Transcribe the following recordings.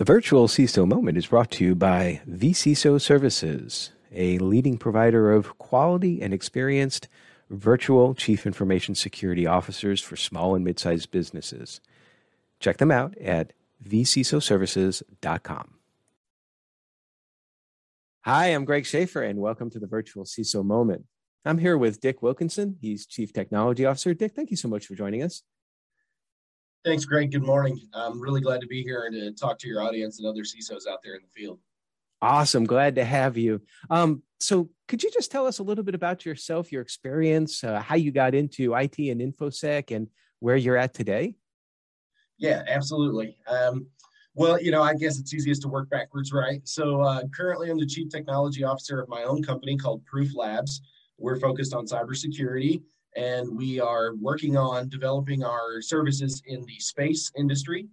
The virtual CISO moment is brought to you by vCISO Services, a leading provider of quality and experienced virtual chief information security officers for small and mid-sized businesses. Check them out at vcisoservices.com. Hi, I'm Greg Schaefer, and welcome to the virtual CISO moment. I'm here with Dick Wilkinson. He's Chief Technology Officer. Dick, thank you so much for joining us. Thanks, Greg. Good morning. I'm really glad to be here and to talk to your audience and other CISOs out there in the field. Awesome. Glad to have you. Um, so, could you just tell us a little bit about yourself, your experience, uh, how you got into IT and InfoSec, and where you're at today? Yeah, absolutely. Um, well, you know, I guess it's easiest to work backwards, right? So, uh, currently, I'm the Chief Technology Officer of my own company called Proof Labs. We're focused on cybersecurity and we are working on developing our services in the space industry.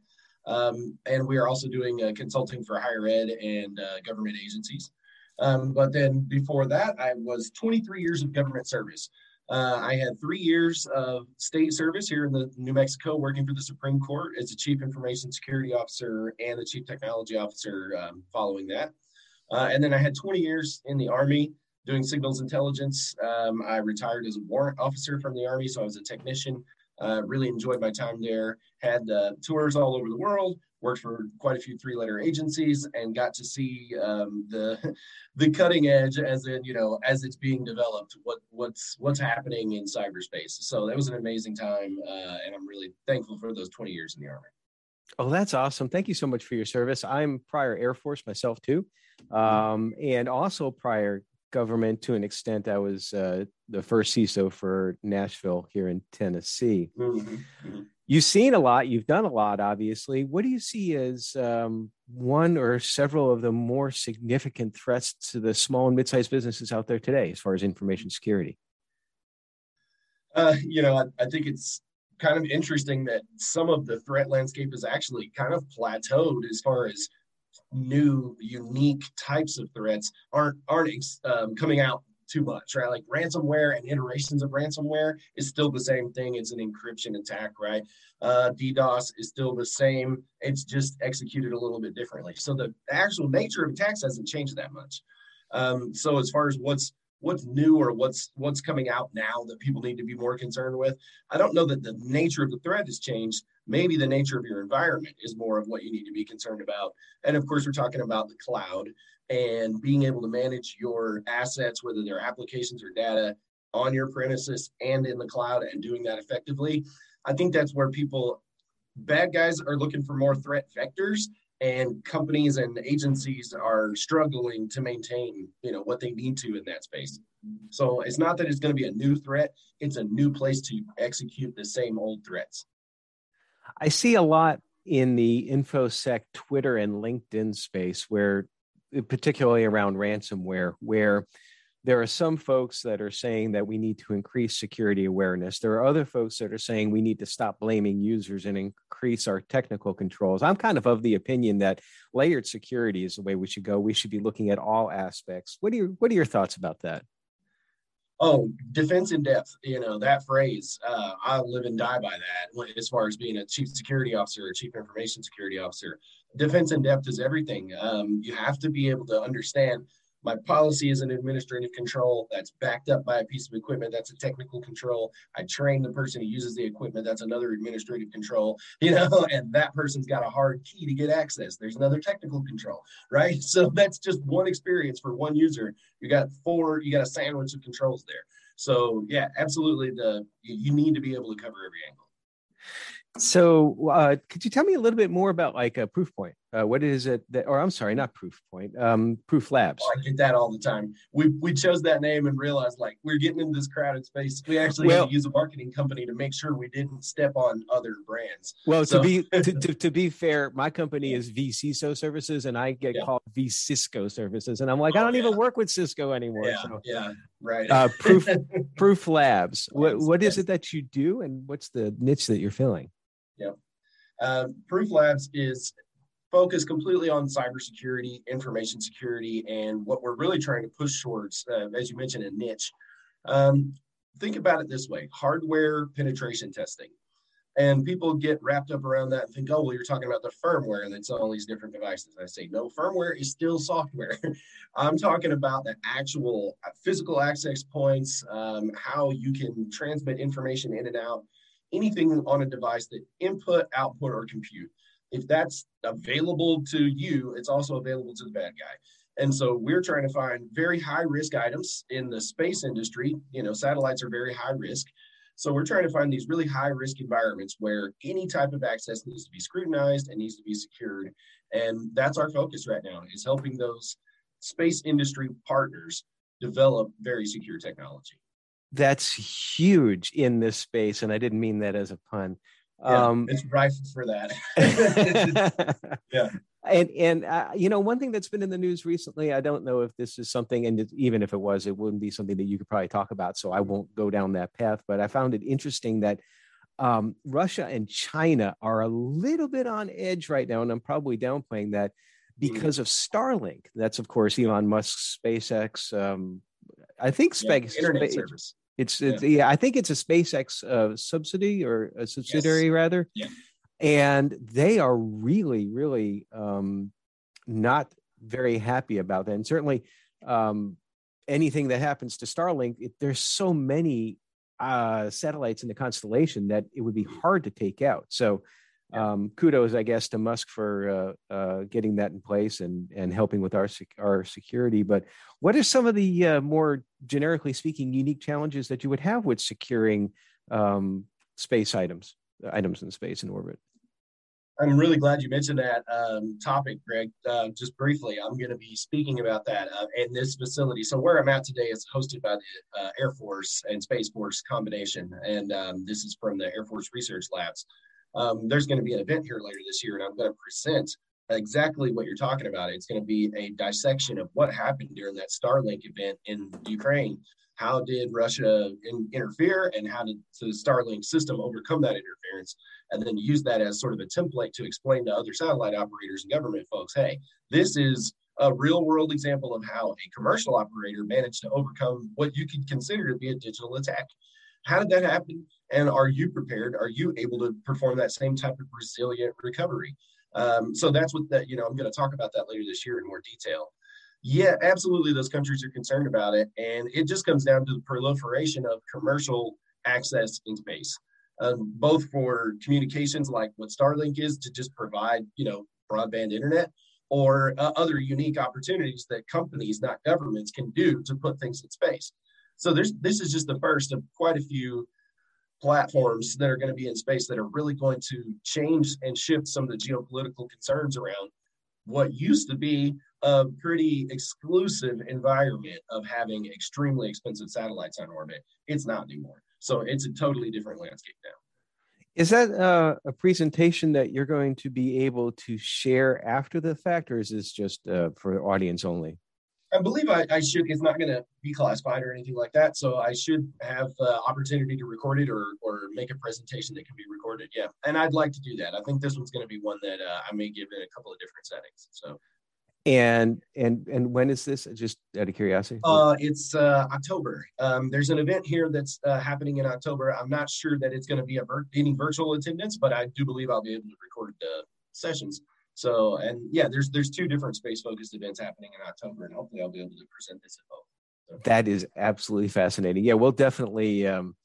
Um, and we are also doing uh, consulting for higher ed and uh, government agencies. Um, but then before that, I was 23 years of government service. Uh, I had three years of state service here in the New Mexico, working for the Supreme Court as a chief information security officer and the chief technology officer. Um, following that, uh, and then I had 20 years in the Army doing signals intelligence. Um, I retired as a warrant officer from the Army, so I was a technician. Uh, really enjoyed my time there. Had uh, tours all over the world. Worked for quite a few three-letter agencies, and got to see um, the the cutting edge, as in you know, as it's being developed, what what's what's happening in cyberspace. So that was an amazing time, uh, and I'm really thankful for those 20 years in the Army. Oh, that's awesome. Thank you so much for your service. I'm prior Air Force myself too. Um, and also prior government to an extent. I was uh, the first CISO for Nashville here in Tennessee. Mm-hmm. You've seen a lot, you've done a lot, obviously. What do you see as um, one or several of the more significant threats to the small and mid sized businesses out there today as far as information security? Uh, you know, I, I think it's kind of interesting that some of the threat landscape is actually kind of plateaued as far as new unique types of threats aren't aren't um, coming out too much right? Like ransomware and iterations of ransomware is still the same thing. It's an encryption attack right? Uh, ddos is still the same. It's just executed a little bit differently. So the actual nature of attacks hasn't changed that much. Um, so as far as what's what's new or what's what's coming out now that people need to be more concerned with i don't know that the nature of the threat has changed maybe the nature of your environment is more of what you need to be concerned about. And of course, we're talking about the cloud and being able to manage your assets, whether they're applications or data on your premises and in the cloud and doing that effectively. I think that's where people, bad guys are looking for more threat vectors and companies and agencies are struggling to maintain you know what they need to in that space so it's not that it's going to be a new threat it's a new place to execute the same old threats I see a lot in the infosec Twitter and LinkedIn space where particularly around ransomware where there are some folks that are saying that we need to increase security awareness. There are other folks that are saying we need to stop blaming users and increase our technical controls. I'm kind of of the opinion that layered security is the way we should go. We should be looking at all aspects. What are your what are your thoughts about that? Oh defense in depth you know that phrase uh, i live and die by that as far as being a chief security officer or chief information security officer. Defense in depth is everything. Um, you have to be able to understand my policy is an administrative control that's backed up by a piece of equipment. That's a technical control. I train the person who uses the equipment. That's another administrative control, you know, and that person's got a hard key to get access. There's another technical control, right? So that's just one experience for one user. You got four, you got a sandwich of controls there. So yeah, absolutely. The you need to be able to cover every angle. So, uh, could you tell me a little bit more about like a Proofpoint? Uh, what is it that, or I'm sorry, not Proofpoint, um, Proof Labs? Oh, I get that all the time. We we chose that name and realized like we're getting into this crowded space. We actually well, had to use a marketing company to make sure we didn't step on other brands. Well, so. to be to, to, to, be fair, my company is vCISO Services, and I get yeah. called vCisco Services, and I'm like, oh, I don't yeah. even work with Cisco anymore. Yeah, so. yeah, right. Uh, Proof Proof Labs. What what is it that you do, and what's the niche that you're filling? Yeah. Uh, Proof Labs is focused completely on cybersecurity, information security, and what we're really trying to push towards, uh, as you mentioned, a niche. Um, think about it this way hardware penetration testing. And people get wrapped up around that and think, oh, well, you're talking about the firmware and it's all these different devices. I say, no, firmware is still software. I'm talking about the actual physical access points, um, how you can transmit information in and out, anything on a device that input, output, or compute. If that's available to you, it's also available to the bad guy. And so we're trying to find very high risk items in the space industry. You know, satellites are very high risk. So we're trying to find these really high risk environments where any type of access needs to be scrutinized and needs to be secured. And that's our focus right now is helping those space industry partners develop very secure technology. That's huge in this space. And I didn't mean that as a pun. Yeah, um, it's rife for that. yeah and and uh, you know one thing that's been in the news recently i don't know if this is something and even if it was it wouldn't be something that you could probably talk about so i won't go down that path but i found it interesting that um, russia and china are a little bit on edge right now and i'm probably downplaying that mm-hmm. because of starlink that's of course elon musk's spacex um, i think yeah, internet service it's, it's yeah. yeah. I think it's a SpaceX uh, subsidy or a subsidiary yes. rather. Yeah and they are really really um, not very happy about that and certainly um, anything that happens to starlink it, there's so many uh, satellites in the constellation that it would be hard to take out so um, kudos i guess to musk for uh, uh, getting that in place and and helping with our sec- our security but what are some of the uh, more generically speaking unique challenges that you would have with securing um, space items items in space and orbit I'm really glad you mentioned that um, topic, Greg. Uh, just briefly, I'm going to be speaking about that uh, in this facility. So, where I'm at today is hosted by the uh, Air Force and Space Force combination, and um, this is from the Air Force Research Labs. Um, there's going to be an event here later this year, and I'm going to present exactly what you're talking about. It's going to be a dissection of what happened during that Starlink event in Ukraine. How did Russia in, interfere, and how did the Starlink system overcome that interference? and then use that as sort of a template to explain to other satellite operators and government folks hey, this is a real world example of how a commercial operator managed to overcome what you could consider to be a digital attack. How did that happen? And are you prepared? Are you able to perform that same type of resilient recovery? Um, so that's what that, you know, I'm going to talk about that later this year in more detail. Yeah, absolutely. Those countries are concerned about it. And it just comes down to the proliferation of commercial access in space um, both for communications like what Starlink is to just provide, you know, broadband internet, or uh, other unique opportunities that companies, not governments, can do to put things in space. So there's this is just the first of quite a few platforms that are going to be in space that are really going to change and shift some of the geopolitical concerns around what used to be a pretty exclusive environment of having extremely expensive satellites on orbit. It's not anymore. So it's a totally different landscape now. Is that uh, a presentation that you're going to be able to share after the fact, or is this just uh, for audience only? I believe I, I should. It's not going to be classified or anything like that, so I should have uh, opportunity to record it or or make a presentation that can be recorded. Yeah, and I'd like to do that. I think this one's going to be one that uh, I may give in a couple of different settings. So and and and when is this? Just out of curiosity. Uh, it's uh, October. Um, there's an event here that's uh, happening in October. I'm not sure that it's going to be a vir- any virtual attendance, but I do believe I'll be able to record the sessions. So, and yeah, there's there's two different space focused events happening in October, and hopefully I'll be able to present this at both. So. That is absolutely fascinating. Yeah, we'll definitely. Um,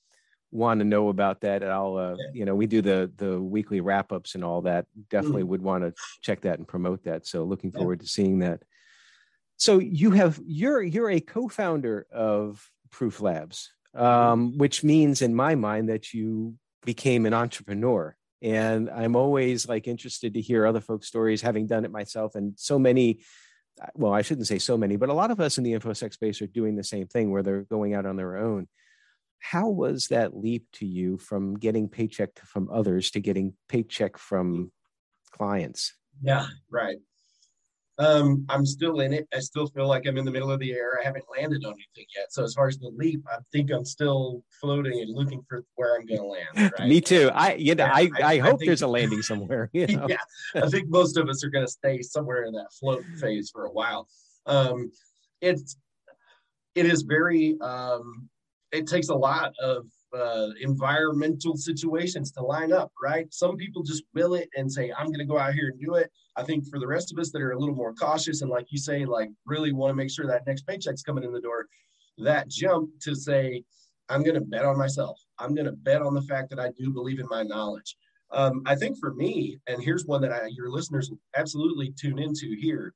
want to know about that And i'll uh, you know we do the the weekly wrap ups and all that definitely mm. would want to check that and promote that so looking forward yeah. to seeing that so you have you're you're a co-founder of proof labs mm-hmm. um, which means in my mind that you became an entrepreneur and i'm always like interested to hear other folks stories having done it myself and so many uh, well i shouldn't say so many but a lot of us in the infosec space are doing the same thing where they're going out on their own how was that leap to you from getting paycheck from others to getting paycheck from clients? Yeah, right. Um, I'm still in it. I still feel like I'm in the middle of the air. I haven't landed on anything yet. So as far as the leap, I think I'm still floating and looking for where I'm going to land. Right? Me too. I you know I, I, I, hope I think, there's a landing somewhere. You know? yeah, I think most of us are going to stay somewhere in that float phase for a while. Um, it's it is very um, it takes a lot of uh, environmental situations to line up, right? Some people just will it and say, I'm going to go out here and do it. I think for the rest of us that are a little more cautious and, like you say, like really want to make sure that next paycheck's coming in the door, that jump to say, I'm going to bet on myself. I'm going to bet on the fact that I do believe in my knowledge. Um, I think for me, and here's one that I, your listeners absolutely tune into here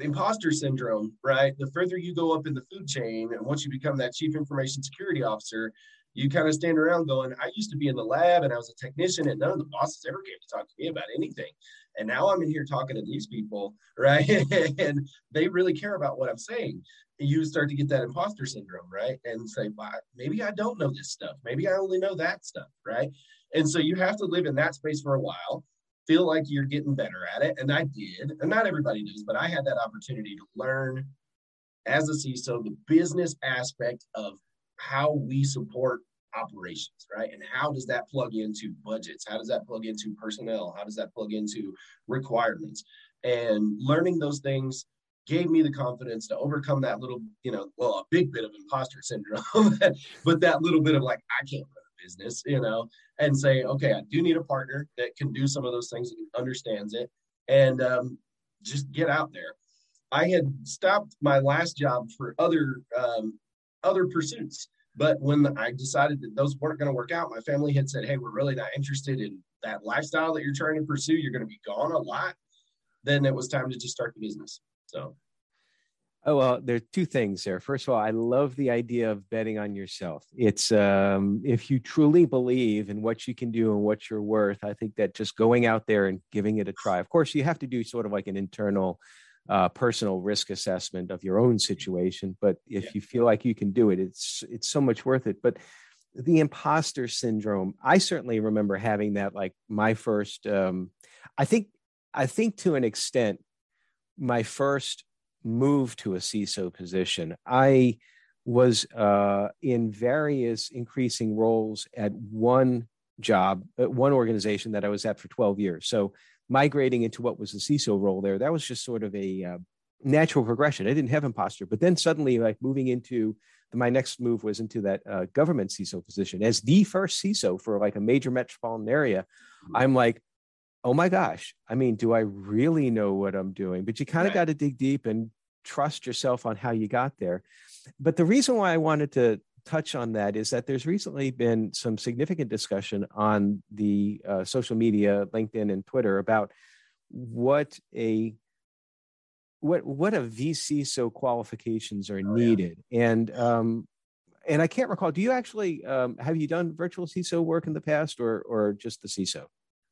imposter syndrome, right? The further you go up in the food chain, and once you become that chief information security officer, you kind of stand around going, I used to be in the lab and I was a technician, and none of the bosses ever came to talk to me about anything. And now I'm in here talking to these people, right? and they really care about what I'm saying. You start to get that imposter syndrome, right? And say, well, maybe I don't know this stuff. Maybe I only know that stuff, right? And so you have to live in that space for a while feel like you're getting better at it. And I did. And not everybody does, but I had that opportunity to learn as a CISO the business aspect of how we support operations, right? And how does that plug into budgets? How does that plug into personnel? How does that plug into requirements? And learning those things gave me the confidence to overcome that little, you know, well, a big bit of imposter syndrome, but that little bit of like, I can't business, you know, and say, okay, I do need a partner that can do some of those things and understands it, and um, just get out there. I had stopped my last job for other um, other pursuits, but when I decided that those weren't going to work out, my family had said, "Hey, we're really not interested in that lifestyle that you're trying to pursue. You're going to be gone a lot." Then it was time to just start the business. So Oh well, there are two things there. First of all, I love the idea of betting on yourself. It's um, if you truly believe in what you can do and what you're worth, I think that just going out there and giving it a try. Of course, you have to do sort of like an internal, uh, personal risk assessment of your own situation. But if yeah. you feel like you can do it, it's it's so much worth it. But the imposter syndrome, I certainly remember having that. Like my first, um, I think, I think to an extent, my first move to a CISO position, I was uh, in various increasing roles at one job, at one organization that I was at for 12 years. So migrating into what was the CISO role there, that was just sort of a uh, natural progression. I didn't have imposter, but then suddenly, like moving into my next move was into that uh, government CISO position as the first CISO for like a major metropolitan area. Mm-hmm. I'm like, oh my gosh, I mean, do I really know what I'm doing? But you kind of right. got to dig deep and trust yourself on how you got there. But the reason why I wanted to touch on that is that there's recently been some significant discussion on the uh, social media, LinkedIn and Twitter about what a what what a VC vCISO qualifications are oh, needed, yeah. and um, and I can't recall. Do you actually um, have you done virtual CISO work in the past, or or just the CISO?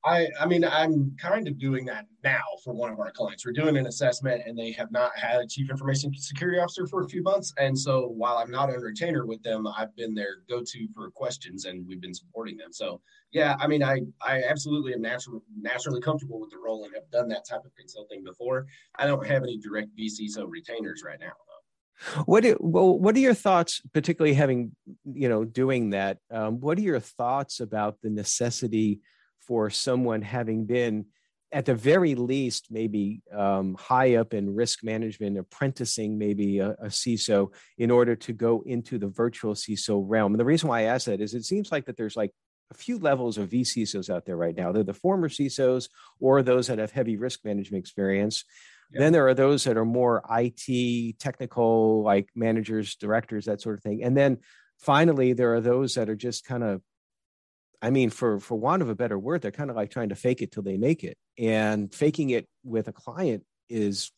I, I mean, I'm kind of doing that now for one of our clients. We're doing an assessment and they have not had a chief information security officer for a few months. And so while I'm not on retainer with them, I've been their go-to for questions and we've been supporting them. So yeah, I mean, I, I absolutely am naturally, naturally comfortable with the role and have done that type of consulting before. I don't have any direct vCISO retainers right now. What do, well, what are your thoughts, particularly having, you know, doing that? Um, what are your thoughts about the necessity for someone having been at the very least maybe um, high up in risk management apprenticing maybe a, a, ciso in order to go into the virtual ciso realm. And the reason why i ask that is it seems like that there's like a few levels of vcisos out there right now. They're the former cisos or those that have heavy risk management experience. Yeah. then there are those that are more it technical like managers directors that sort of thing. And then finally there are those that are just kind of I mean, for for want of a better word, they're kind of like trying to fake it till they make it. And faking it with a client is,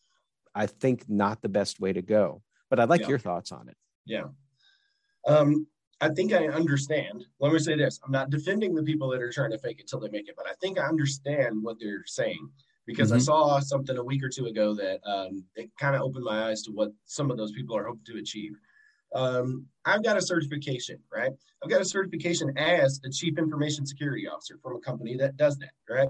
I think, not the best way to go. But I'd like yeah. your thoughts on it. Yeah. Um, I think I understand. Let me say this: I'm not defending the people that are trying to fake it till they make it, but I think I understand what they're saying because mm-hmm. I saw something a week or two ago that um, it kind of opened my eyes to what some of those people are hoping to achieve um, I've got a certification, right? I've got a certification as a chief information security officer from a company that does that, right?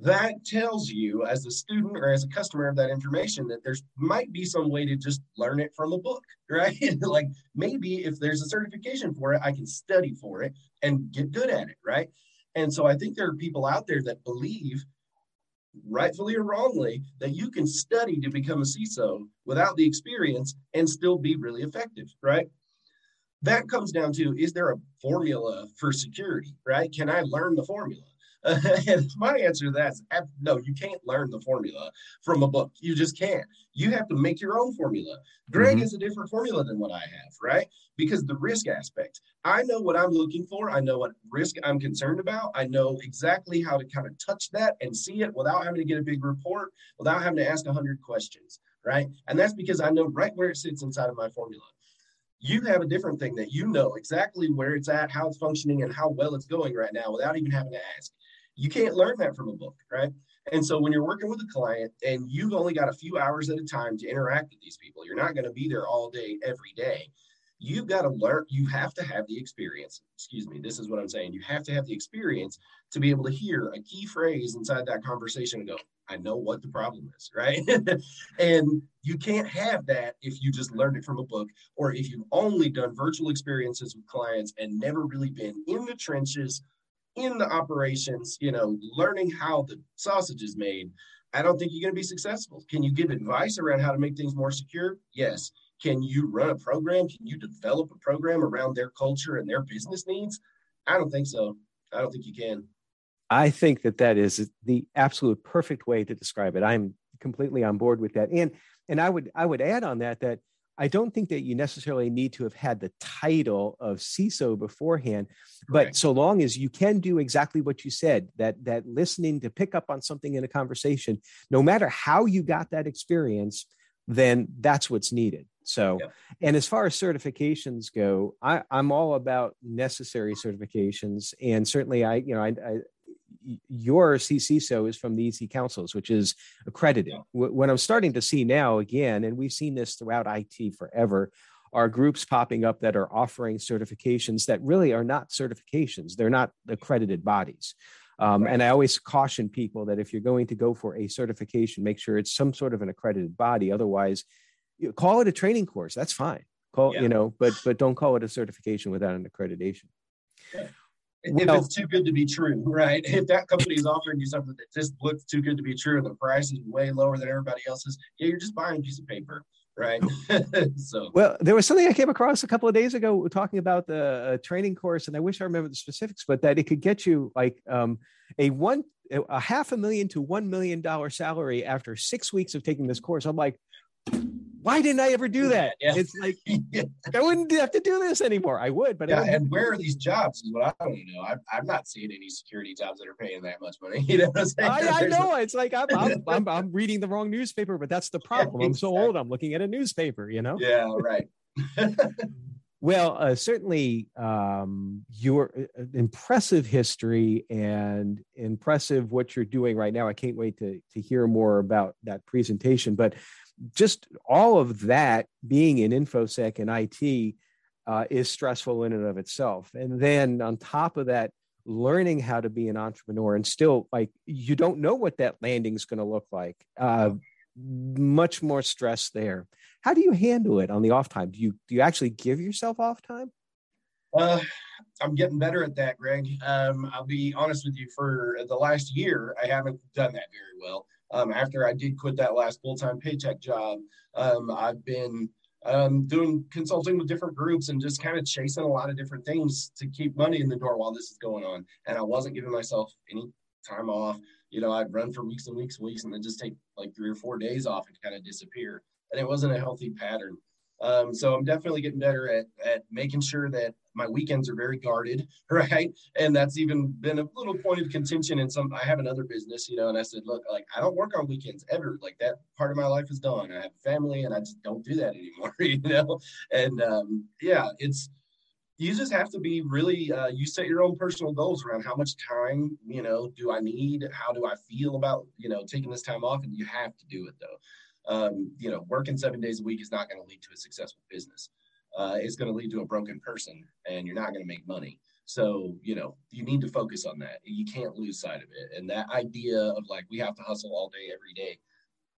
That tells you, as a student or as a customer of that information, that there's might be some way to just learn it from a book, right? like maybe if there's a certification for it, I can study for it and get good at it, right? And so I think there are people out there that believe rightfully or wrongly, that you can study to become a CISO without the experience and still be really effective, right? that comes down to is there a formula for security, right? Can I learn the formula? And my answer to that is no, you can't learn the formula from a book. You just can't. You have to make your own formula. Greg mm-hmm. has a different formula than what I have, right? Because the risk aspect, I know what I'm looking for. I know what risk I'm concerned about. I know exactly how to kind of touch that and see it without having to get a big report, without having to ask 100 questions, right? And that's because I know right where it sits inside of my formula you have a different thing that you know exactly where it's at, how it's functioning, and how well it's going right now without even having to ask. You can't learn that from a book, right? And so when you're working with a client and you've only got a few hours at a time to interact with these people, you're not going to be there all day, every day. You've got to learn, you have to have the experience. Excuse me, this is what I'm saying. You have to have the experience to be able to hear a key phrase inside that conversation and go, I know what the problem is, right? and you can't have that if you just learned it from a book or if you've only done virtual experiences with clients and never really been in the trenches in the operations, you know, learning how the sausage is made, I don't think you're going to be successful. Can you give advice around how to make things more secure? Yes. Can you run a program? Can you develop a program around their culture and their business needs? I don't think so. I don't think you can. I think that that is the absolute perfect way to describe it. I'm completely on board with that. And and I would I would add on that that I don't think that you necessarily need to have had the title of CISO beforehand, but so long as you can do exactly what you said, that that listening to pick up on something in a conversation, no matter how you got that experience, then that's what's needed. So, yep. and as far as certifications go, I, I'm all about necessary certifications, and certainly I, you know, I, I your CCISO is from the EC Councils, which is accredited. Yeah. What I'm starting to see now, again, and we've seen this throughout IT forever, are groups popping up that are offering certifications that really are not certifications. They're not accredited bodies. Um. And I always caution people that if you're going to go for a certification, make sure it's some sort of an accredited body. Otherwise, you call it a training course. That's fine. Call yeah. you know, but but don't call it a certification without an accreditation. Yeah if it's too good to be true, right? If that company is offering you something that just looks too good to be true and the price is way lower than everybody else's, yeah, you're just buying a piece of paper, right? so, well, there was something I came across a couple of days ago talking about the uh, training course, and I wish I remember the specifics, but that it could get you like um, a one a half a million to one million dollar salary after six weeks of taking this course. I'm like, why didn't I ever do that? Yeah. It's like I wouldn't have to do this anymore. I would, but yeah. And where are these jobs? Is what I don't know. i am not seeing any security jobs that are paying that much money. You know what I'm saying? I, I know. it's like I'm, I'm, I'm, I'm, reading the wrong newspaper, but that's the problem. Yeah, exactly. I'm so old. I'm looking at a newspaper. You know? Yeah. Right. well, uh, certainly um, your uh, impressive history and impressive what you're doing right now. I can't wait to to hear more about that presentation, but just all of that being in infosec and IT uh, is stressful in and of itself. And then on top of that, learning how to be an entrepreneur and still like you don't know what that landing is going to look like. Uh, much more stress there. How do you handle it on the off time? Do you do you actually give yourself off time? Uh, I'm getting better at that, Greg. Um, I'll be honest with you. For the last year, I haven't done that very well. Um, after I did quit that last full time paycheck job, um, I've been um, doing consulting with different groups and just kind of chasing a lot of different things to keep money in the door while this is going on. And I wasn't giving myself any time off. You know, I'd run for weeks and weeks and weeks and then just take like three or four days off and kind of disappear. And it wasn't a healthy pattern. Um, so I'm definitely getting better at, at making sure that my weekends are very guarded, right? And that's even been a little point of contention in some. I have another business, you know, and I said, look, like I don't work on weekends ever. Like that part of my life is done. I have family, and I just don't do that anymore, you know. And um, yeah, it's you just have to be really uh, you set your own personal goals around how much time you know do i need how do i feel about you know taking this time off and you have to do it though um, you know, working seven days a week is not going to lead to a successful business. Uh, it's going to lead to a broken person, and you're not going to make money. So, you know, you need to focus on that. You can't lose sight of it. And that idea of like we have to hustle all day, every day,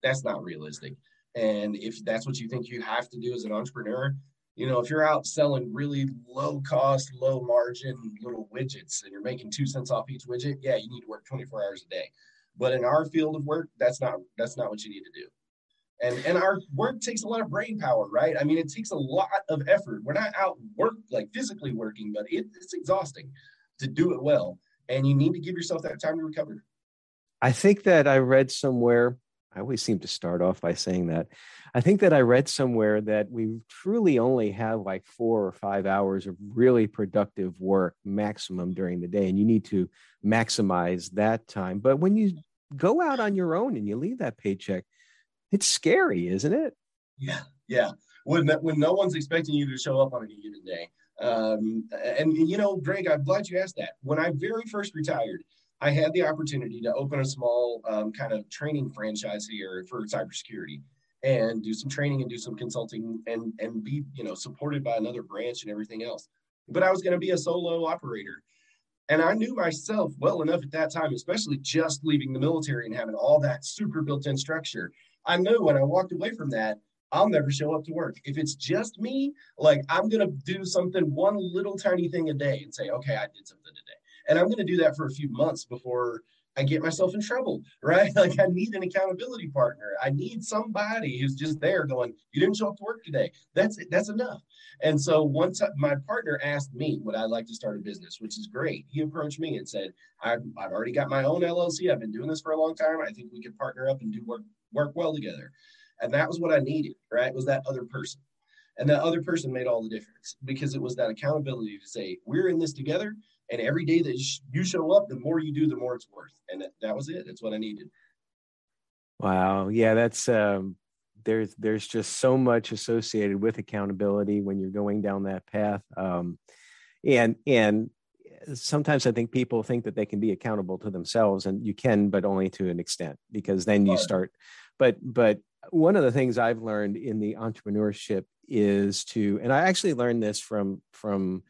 that's not realistic. And if that's what you think you have to do as an entrepreneur, you know, if you're out selling really low cost, low margin little widgets and you're making two cents off each widget, yeah, you need to work 24 hours a day. But in our field of work, that's not that's not what you need to do And and our work takes a lot of brain power, right? I mean, it takes a lot of effort. We're not out work like physically working, but it, it's exhausting to do it well. And you need to give yourself that time to recover. I think that I read somewhere, I always seem to start off by saying that. I think that I read somewhere that we truly only have like four or five hours of really productive work maximum during the day. And you need to maximize that time. But when you go out on your own and you leave that paycheck, it's scary, isn't it? Yeah, yeah. When when no one's expecting you to show up on a given day. Um, and you know, Greg, I'm glad you asked that. When I very first retired, I had the opportunity to open a small um, kind of training franchise here for cybersecurity and do some training and do some consulting and and be you know supported by another branch and everything else. But I was going to be a solo operator. And I knew myself well enough at that time, especially just leaving the military and having all that super built in structure. I knew when I walked away from that, I'll never show up to work. If it's just me, like I'm going to do something, one little tiny thing a day and say, okay, I did something today. And I'm going to do that for a few months before I get myself in trouble, right? Like I need an accountability partner. I need somebody who's just there going, you didn't show up to work today. That's it. That's enough. And so once my partner asked me, would I like to start a business, which is great. He approached me and said, I've, I've already got my own LLC. I've been doing this for a long time. I think we could partner up and do work, work well together. And that was what I needed, right? Was that other person. And that other person made all the difference because it was that accountability to say, we're in this together. And every day that you show up, the more you do, the more it's worth. And that, that was it. That's what I needed. Wow. Yeah, that's um there's there's just so much associated with accountability when you're going down that path. Um and and sometimes I think people think that they can be accountable to themselves and you can, but only to an extent, because then you start but but one of the things I've learned in the entrepreneurship is to, and I actually learned this from from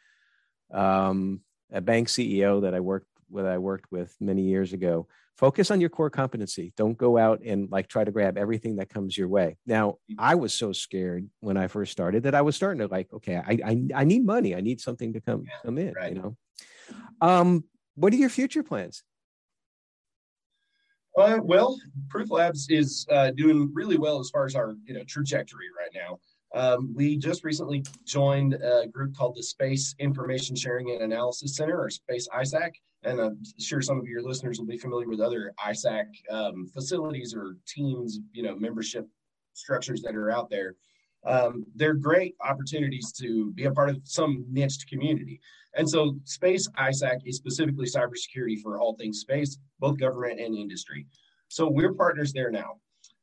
um, a bank CEO that I worked with. I worked with many years ago. Focus on your core competency. Don't go out and like try to grab everything that comes your way. Now, I was so scared when I first started that I was starting to like, okay, I I, I need money. I need something to come yeah, come in. Right. You know. Um, what are your future plans? Uh, well, Proof Labs is uh, doing really well as far as our you know trajectory right now. Um, we just recently joined a group called the Space Information Sharing and Analysis Center, or Space ISAC. And I'm sure some of your listeners will be familiar with other ISAC um, facilities or teams, you know, membership structures that are out there. Um, they're great opportunities to be a part of some niched community. And so Space ISAC is specifically cybersecurity for all things space, both government and industry. So we're partners there now.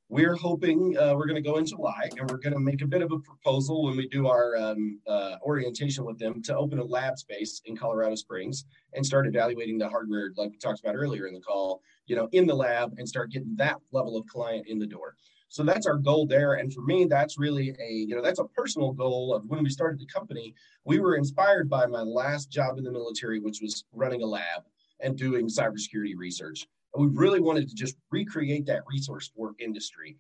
We're hoping uh, we're going to go in July and we're going to make a bit of a proposal when we do our um, uh, orientation with them to open a lab space in Colorado Springs and start evaluating the hardware, like we talked about earlier in the call, you know, in the lab and start getting that level of client in the door. So that's our goal there. And for me, that's really a, you know, that's a personal goal of when we started the company. We were inspired by my last job in the military, which was running a lab and doing cybersecurity research. And we really wanted to just recreate that resource for industry.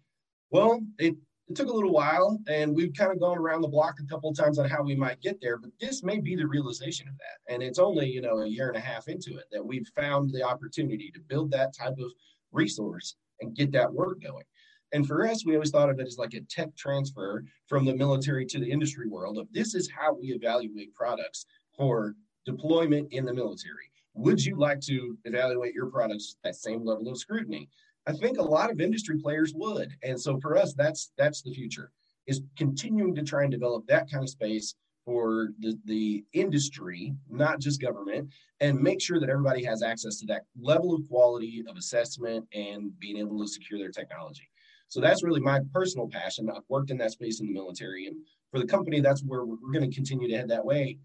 Well, it, it took a little while and we've kind of gone around the block a couple of times on how we might get there, but this may be the realization of that. And it's only, you know, a year and a half into it that we've found the opportunity to build that type of resource and get that work going. And for us, we always thought of it as like a tech transfer from the military to the industry world of this is how we evaluate products for deployment in the military. Would you like to evaluate your products at same level of scrutiny? I think a lot of industry players would. And so for us, that's that's the future is continuing to try and develop that kind of space for the, the industry, not just government, and make sure that everybody has access to that level of quality of assessment and being able to secure their technology. So that's really my personal passion. I've worked in that space in the military, and for the company, that's where we're, we're going to continue to head that way,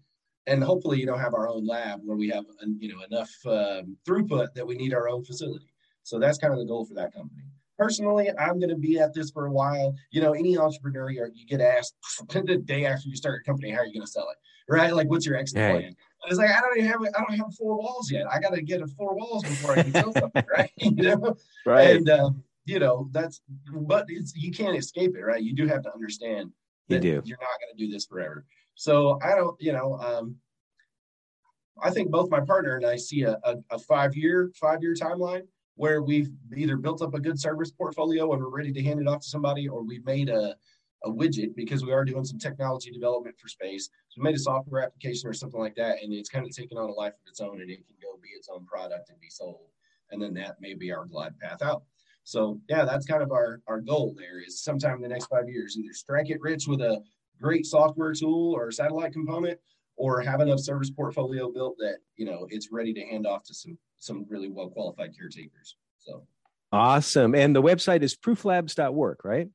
and hopefully, you know, have our own lab where we have, you know, enough um, throughput that we need our own facility. So that's kind of the goal for that company. Personally, I'm going to be at this for a while. You know, any entrepreneur, you get asked the day after you start a company, how are you going to sell it? Right? Like, what's your exit plan? It's like I don't even have I don't have four walls yet. I got to get a four walls before I can sell something, right? you know, right? And um, you know that's but it's you can't escape it right you do have to understand you do you're not going to do this forever so i don't you know um i think both my partner and i see a, a, a five year five year timeline where we've either built up a good service portfolio and we're ready to hand it off to somebody, or we've made a, a widget because we are doing some technology development for space. So we made a software application or something like that, and it's kind of taken on a life of its own and it can go be its own product and be sold. And then that may be our glide path out. So yeah, that's kind of our, our goal there is sometime in the next five years, either strike it rich with a great software tool or satellite component, or have enough service portfolio built that you know it's ready to hand off to some some really well qualified caretakers. So awesome. And the website is prooflabs.work, right?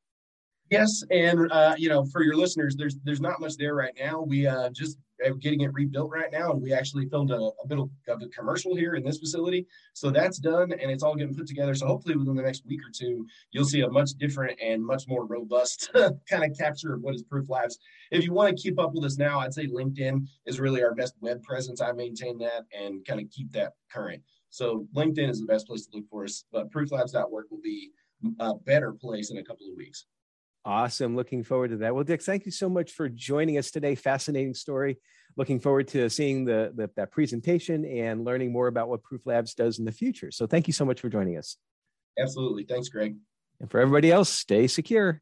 Yes, and uh, you know, for your listeners, there's there's not much there right now. We uh, just Uh, getting it rebuilt right now, and we actually filmed a, a bit of, a commercial here in this facility. So that's done, and it's all getting put together. So hopefully, within the next week or two, you'll see a much different and much more robust kind of capture of what is Proof Labs. If you want to keep up with us now, I'd say LinkedIn is really our best web presence. I maintain that and kind of keep that current. So LinkedIn is the best place to look for us, but prooflabs.work will be a better place in a couple of weeks. Awesome. Looking forward to that. Well, Dick, thank you so much for joining us today. Fascinating story. Looking forward to seeing the, the that presentation and learning more about what Proof Labs does in the future. So thank you so much for joining us. Absolutely. Thanks, Greg. And for everybody else, stay secure.